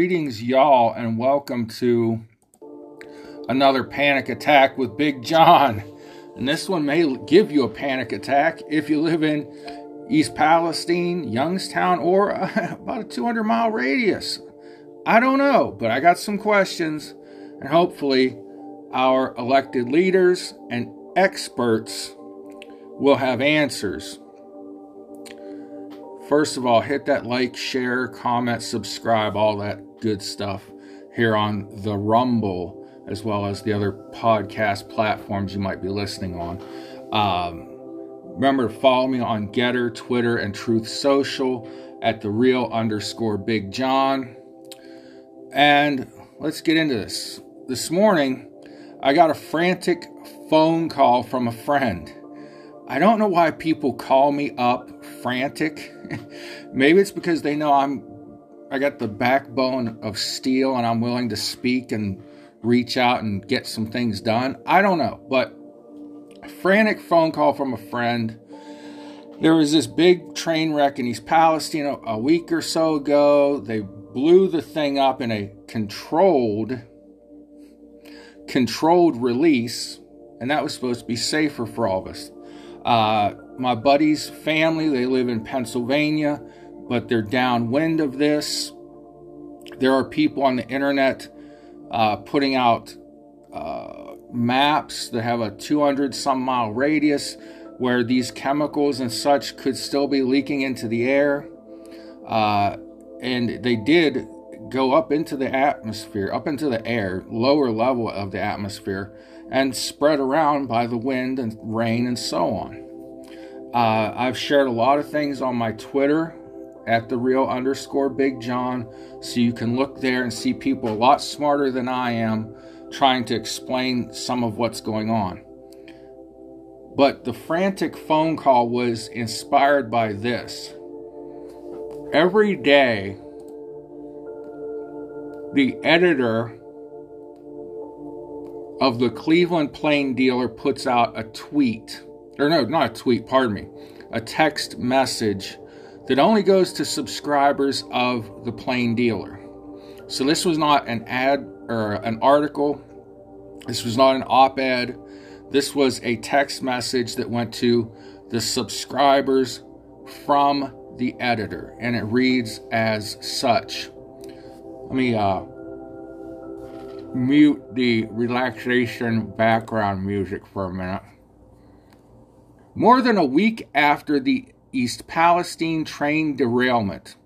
greetings, y'all, and welcome to another panic attack with Big John. And this one may give you a panic attack if you live in East Palestine, Youngstown, or about a 200 mile radius. I don't know, but I got some questions, and hopefully, our elected leaders and experts will have answers. First of all, hit that like, share, comment, subscribe, all that good stuff here on the Rumble, as well as the other podcast platforms you might be listening on. Um, remember to follow me on Gettr, Twitter, and Truth Social at the real underscore Big John. And let's get into this. This morning, I got a frantic phone call from a friend. I don't know why people call me up frantic. Maybe it's because they know I'm I got the backbone of steel and I'm willing to speak and reach out and get some things done. I don't know, but a frantic phone call from a friend. There was this big train wreck in East Palestine a, a week or so ago. They blew the thing up in a controlled controlled release, and that was supposed to be safer for all of us. Uh, my buddy's family, they live in Pennsylvania, but they're downwind of this. There are people on the internet uh, putting out uh, maps that have a 200 some mile radius where these chemicals and such could still be leaking into the air. Uh, and they did go up into the atmosphere, up into the air, lower level of the atmosphere, and spread around by the wind and rain and so on. Uh, I've shared a lot of things on my Twitter at the real underscore Big John, so you can look there and see people a lot smarter than I am trying to explain some of what's going on. But the frantic phone call was inspired by this. Every day, the editor of the Cleveland Plain Dealer puts out a tweet, or no, not a tweet, pardon me, a text message that only goes to subscribers of the Plain Dealer. So this was not an ad or an article. This was not an op ed. This was a text message that went to the subscribers from the editor, and it reads as such. Let me uh, mute the relaxation background music for a minute. More than a week after the East Palestine train derailment,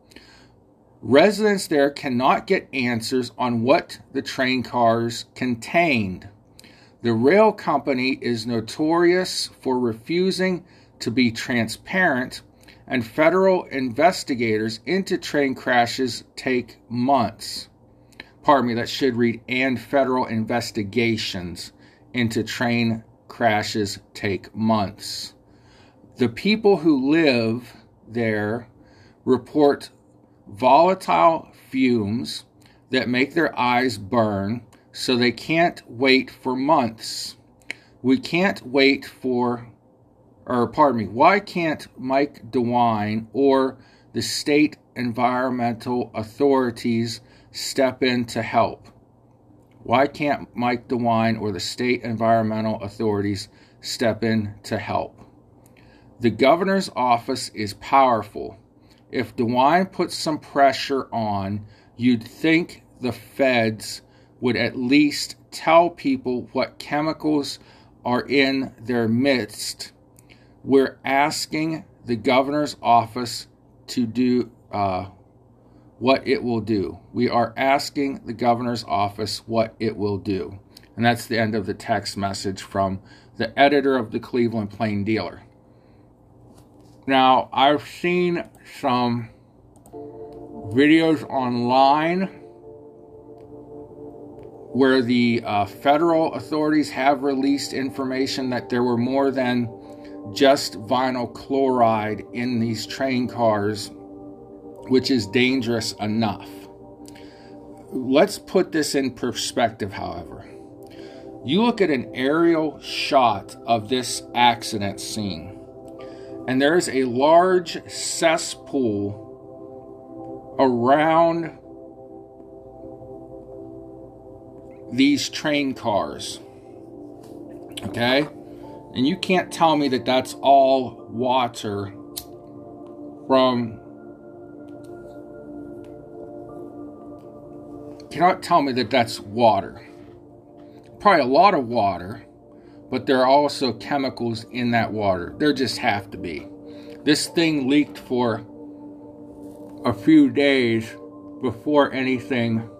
residents there cannot get answers on what the train cars contained. The rail company is notorious for refusing to be transparent, and federal investigators into train crashes take months pardon me, that should read, and federal investigations into train crashes take months. The people who live there report volatile fumes that make their eyes burn, so they can't wait for months. We can't wait for, or pardon me, why can't Mike DeWine or the state environmental authorities step in to help? Why can't Mike DeWine or the state environmental authorities step in to help? The governor's office is powerful. If DeWine puts some pressure on, you'd think the feds would at least tell people what chemicals are in their midst. We're asking the governor's office to do uh, what it will do. We are asking the governor's office what it will do. And that's the end of the text message from the editor of the Cleveland Plain Dealer. Now, I've seen some videos online where the uh, federal authorities have released information that there were more than just vinyl chloride in these train cars which is dangerous enough. Let's put this in perspective, however. You look at an aerial shot of this accident scene, and there's a large cesspool around these train cars. Okay? And you can't tell me that that's all water from. Cannot tell me that that's water. Probably a lot of water, but there are also chemicals in that water. There just have to be. This thing leaked for a few days before anything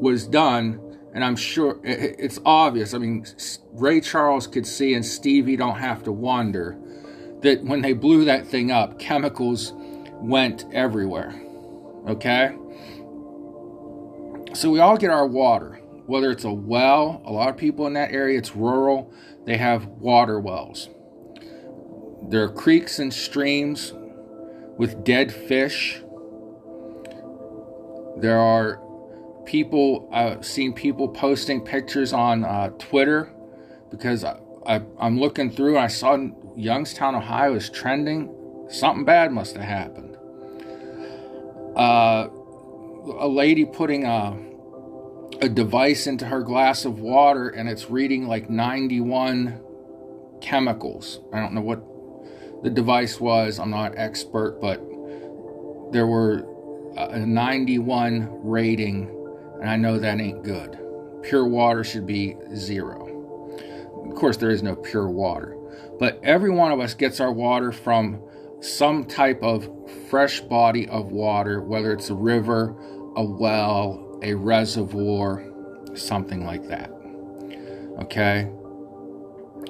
was done and I'm sure it's obvious. I mean, Ray Charles could see, and Stevie don't have to wonder that when they blew that thing up, chemicals went everywhere. Okay? So we all get our water, whether it's a well, a lot of people in that area, it's rural, they have water wells. There are creeks and streams with dead fish. There are people, I've seen people posting pictures on uh, Twitter because I, I, I'm looking through and I saw Youngstown, Ohio is trending. Something bad must have happened. Uh, a lady putting a, a device into her glass of water and it's reading like 91 chemicals. I don't know what the device was. I'm not expert, but there were uh, a 91 rating and I know that ain't good. Pure water should be zero. Of course, there is no pure water, but every one of us gets our water from some type of fresh body of water, whether it's a river, a well, a reservoir, something like that. Okay?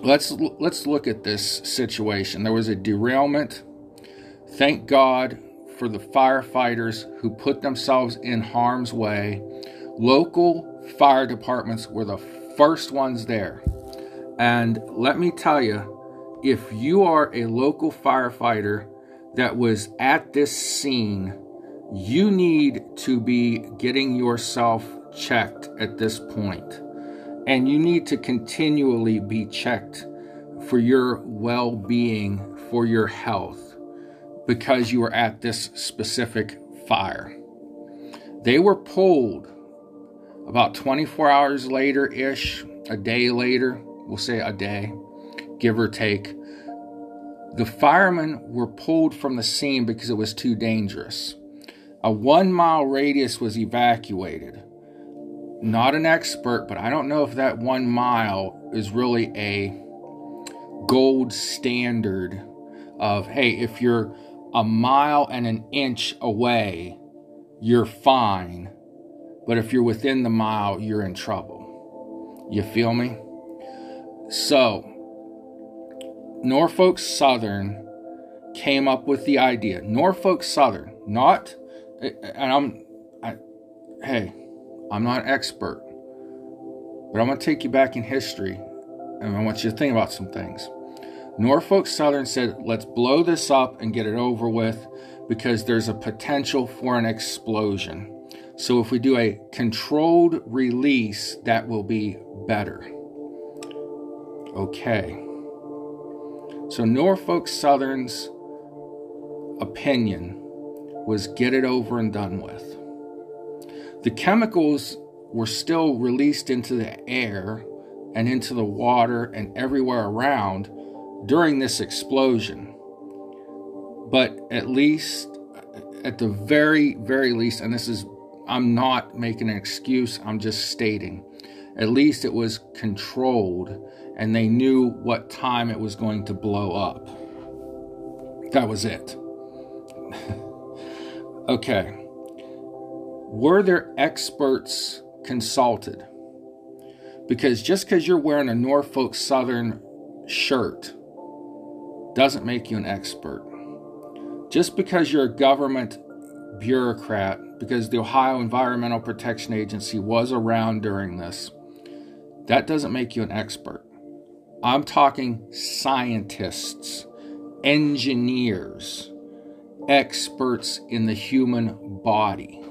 Let's let's look at this situation. There was a derailment. Thank God for the firefighters who put themselves in harm's way Local fire departments were the first ones there. And let me tell you, if you are a local firefighter that was at this scene, you need to be getting yourself checked at this point. And you need to continually be checked for your well being, for your health, because you are at this specific fire. They were pulled about 24 hours later ish, a day later, we'll say a day, give or take, the firemen were pulled from the scene because it was too dangerous. A one mile radius was evacuated. Not an expert, but I don't know if that one mile is really a gold standard of, hey, if you're a mile and an inch away, you're fine but if you're within the mile, you're in trouble. You feel me? So, Norfolk Southern came up with the idea. Norfolk Southern, not, and I'm, I, hey, I'm not an expert, but I'm going to take you back in history and I want you to think about some things. Norfolk Southern said, let's blow this up and get it over with because there's a potential for an explosion. So if we do a controlled release, that will be better. Okay. So Norfolk Southern's opinion was get it over and done with. The chemicals were still released into the air and into the water and everywhere around during this explosion. But at least, at the very, very least, and this is I'm not making an excuse, I'm just stating. At least it was controlled and they knew what time it was going to blow up. That was it. okay. Were there experts consulted? Because just because you're wearing a Norfolk Southern shirt doesn't make you an expert. Just because you're a government bureaucrat because the Ohio Environmental Protection Agency was around during this, that doesn't make you an expert. I'm talking scientists, engineers, experts in the human body.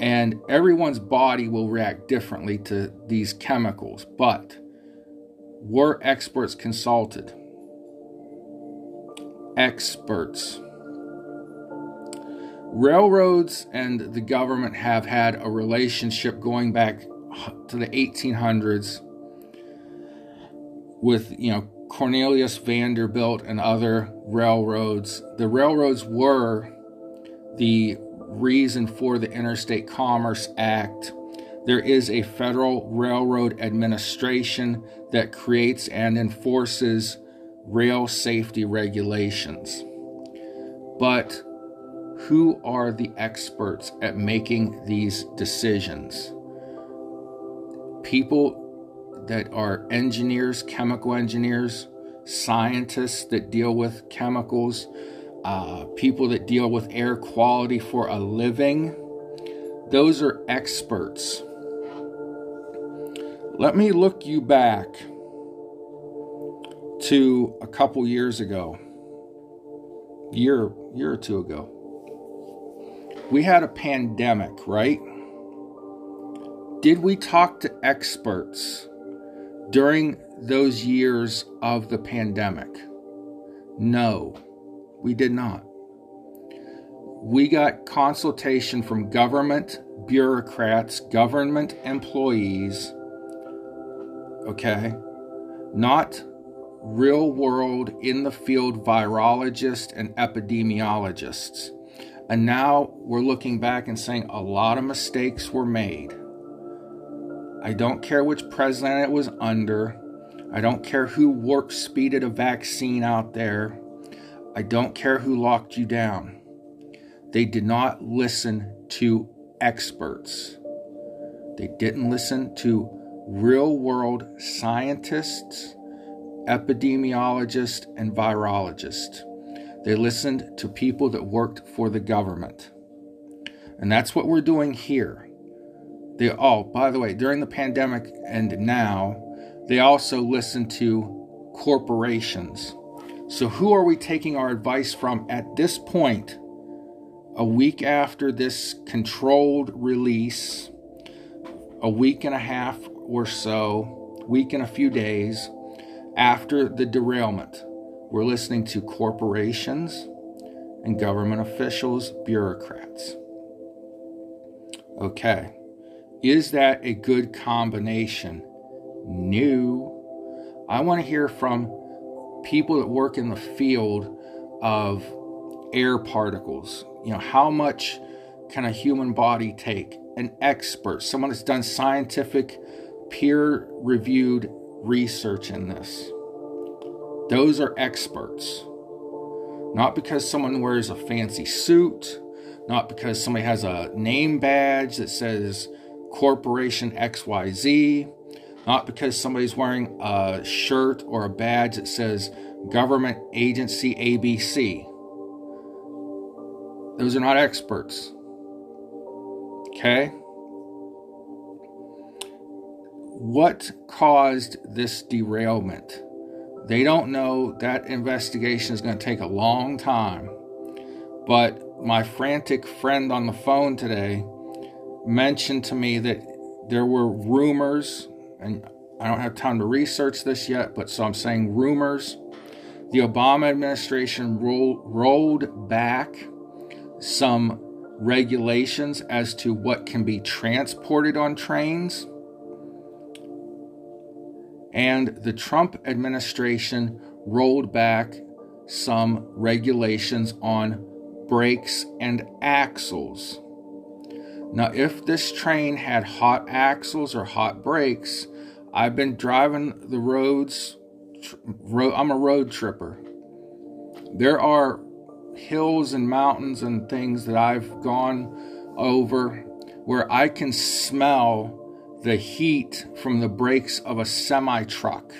And everyone's body will react differently to these chemicals, but were experts consulted? Experts. Railroads and the government have had a relationship going back to the 1800s with you know Cornelius Vanderbilt and other railroads. The railroads were the reason for the Interstate Commerce Act. There is a Federal Railroad Administration that creates and enforces rail safety regulations. But who are the experts at making these decisions? People that are engineers, chemical engineers, scientists that deal with chemicals, uh, people that deal with air quality for a living. Those are experts. Let me look you back to a couple years ago, year year or two ago. We had a pandemic, right? Did we talk to experts during those years of the pandemic? No, we did not. We got consultation from government bureaucrats, government employees, okay? Not real world, in the field virologists and epidemiologists. And now we're looking back and saying a lot of mistakes were made. I don't care which president it was under. I don't care who warp speeded a vaccine out there. I don't care who locked you down. They did not listen to experts. They didn't listen to real world scientists epidemiologists, and virologists. They listened to people that worked for the government. And that's what we're doing here. They oh, by the way, during the pandemic and now, they also listen to corporations. So who are we taking our advice from at this point? A week after this controlled release, a week and a half or so, week and a few days, after the derailment, we're listening to corporations and government officials, bureaucrats. Okay. Is that a good combination? No. I want to hear from people that work in the field of air particles. You know, how much can a human body take? An expert, someone that's done scientific, peer reviewed research in this. Those are experts. Not because someone wears a fancy suit, not because somebody has a name badge that says Corporation XYZ, not because somebody's wearing a shirt or a badge that says Government Agency ABC. Those are not experts. Okay? what caused this derailment? They don't know. That investigation is going to take a long time. But my frantic friend on the phone today mentioned to me that there were rumors, and I don't have time to research this yet, but so I'm saying rumors. The Obama administration roll, rolled back some regulations as to what can be transported on trains and the Trump administration rolled back some regulations on brakes and axles. Now, if this train had hot axles or hot brakes, I've been driving the roads. I'm a road tripper. There are hills and mountains and things that I've gone over where I can smell the heat from the brakes of a semi truck.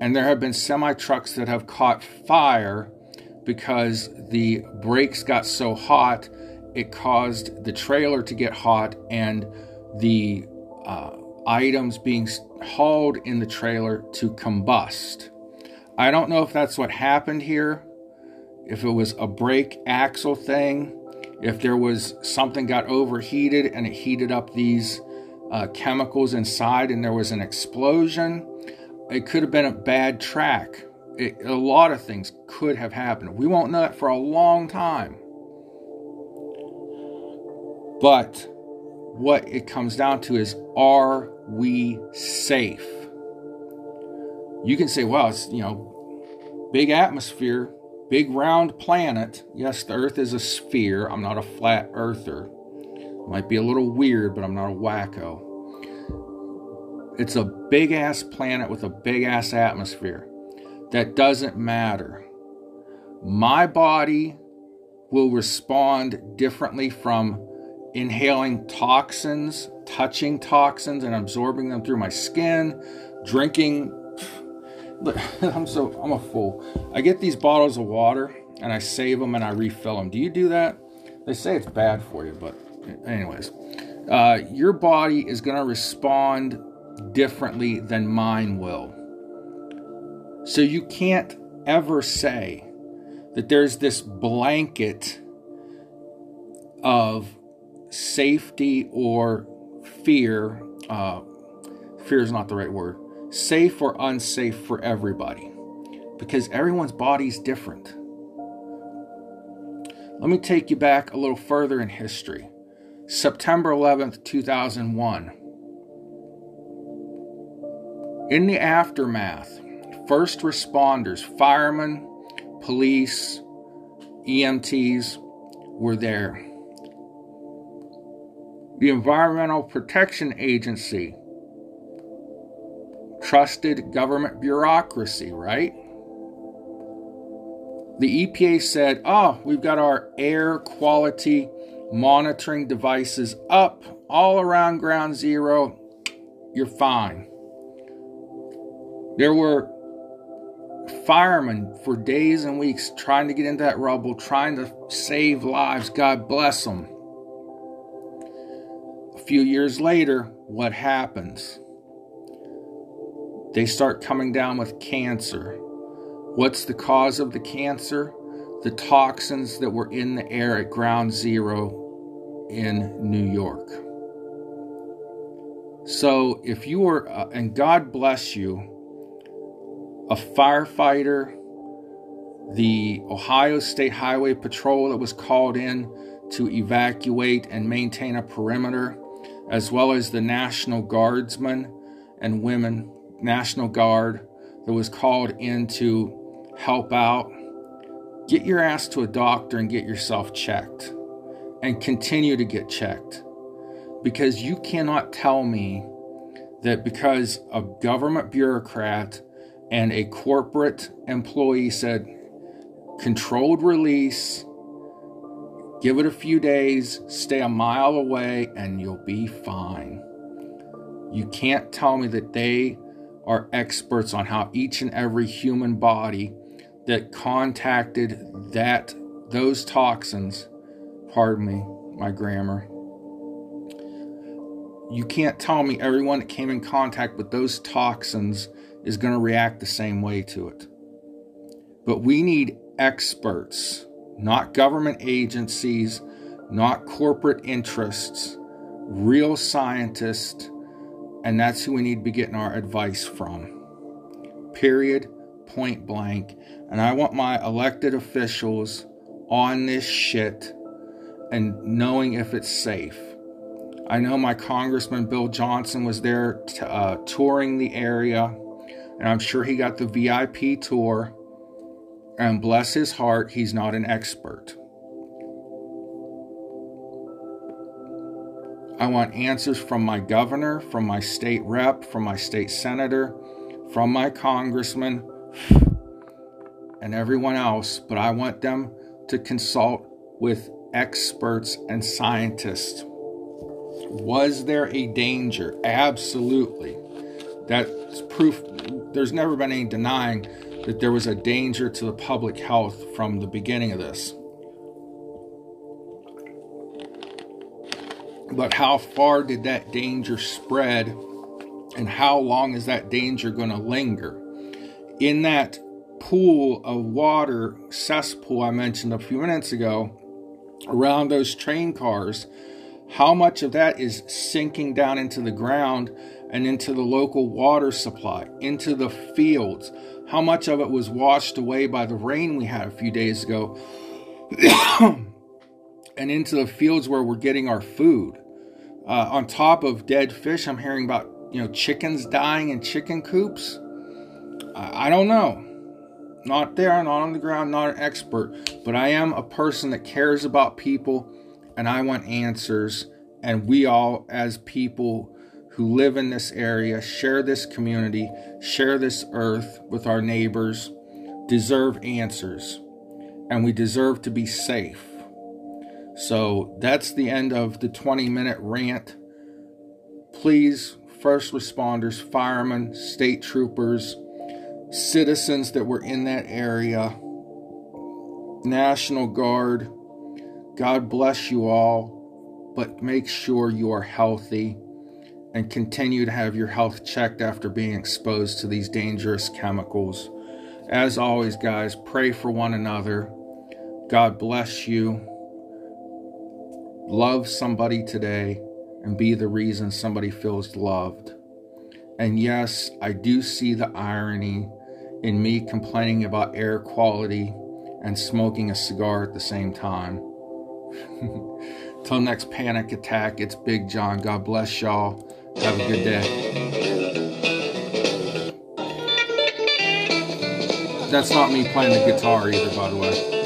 And there have been semi trucks that have caught fire because the brakes got so hot, it caused the trailer to get hot and the uh, items being hauled in the trailer to combust. I don't know if that's what happened here, if it was a brake axle thing, if there was something got overheated and it heated up these uh, chemicals inside and there was an explosion. It could have been a bad track. It, a lot of things could have happened. We won't know that for a long time. But what it comes down to is are we safe? You can say, well, it's, you know, big atmosphere, big round planet. Yes, the Earth is a sphere. I'm not a flat earther. Might be a little weird, but I'm not a wacko. It's a big ass planet with a big ass atmosphere. That doesn't matter. My body will respond differently from inhaling toxins, touching toxins, and absorbing them through my skin, drinking. I'm so I'm a fool. I get these bottles of water and I save them and I refill them. Do you do that? They say it's bad for you, but anyways, uh, your body is going to respond differently than mine will. So you can't ever say that there's this blanket of safety or fear. Uh, fear is not the right word. Safe or unsafe for everybody because everyone's body's different. Let me take you back a little further in history. September 11th, 2001. In the aftermath, first responders, firemen, police, EMTs were there. The Environmental Protection Agency, trusted government bureaucracy, right? The EPA said, oh, we've got our air quality monitoring devices up all around ground zero. You're fine. There were firemen for days and weeks trying to get into that rubble, trying to save lives. God bless them. Few years later, what happens? They start coming down with cancer. What's the cause of the cancer? The toxins that were in the air at ground zero in New York. So, if you were, uh, and God bless you, a firefighter, the Ohio State Highway Patrol that was called in to evacuate and maintain a perimeter, as well as the National Guardsmen and women, National Guard that was called in to help out. Get your ass to a doctor and get yourself checked and continue to get checked because you cannot tell me that because a government bureaucrat and a corporate employee said, controlled release, give it a few days, stay a mile away, and you'll be fine. You can't tell me that they are experts on how each and every human body that contacted that those toxins, pardon me, my grammar. You can't tell me everyone that came in contact with those toxins is going to react the same way to it. But we need experts, not government agencies, not corporate interests, real scientists, and that's who we need to be getting our advice from. Period, point blank. And I want my elected officials on this shit and knowing if it's safe. I know my Congressman Bill Johnson was there t- uh, touring the area and I'm sure he got the VIP tour. And bless his heart, he's not an expert. I want answers from my governor, from my state rep, from my state senator, from my congressman, and everyone else, but I want them to consult with experts and scientists. Was there a danger? Absolutely. That's proof there's never been any denying that there was a danger to the public health from the beginning of this. But how far did that danger spread and how long is that danger going to linger? In that pool of water, cesspool I mentioned a few minutes ago, around those train cars, how much of that is sinking down into the ground and into the local water supply, into the fields. How much of it was washed away by the rain we had a few days ago, and into the fields where we're getting our food. Uh, on top of dead fish, I'm hearing about you know chickens dying in chicken coops. I, I don't know. Not there, not on the ground, not an expert, but I am a person that cares about people and I want answers. And we all, as people who live in this area, share this community, share this earth with our neighbors, deserve answers. And we deserve to be safe. So that's the end of the 20 minute rant. Please, first responders, firemen, state troopers, citizens that were in that area, National Guard, God bless you all, but make sure you are healthy and continue to have your health checked after being exposed to these dangerous chemicals. As always, guys, pray for one another. God bless you. Love somebody today and be the reason somebody feels loved. And yes, I do see the irony in me complaining about air quality and smoking a cigar at the same time. Till next panic attack, it's Big John. God bless y'all. Have a good day. That's not me playing the guitar either, by the way.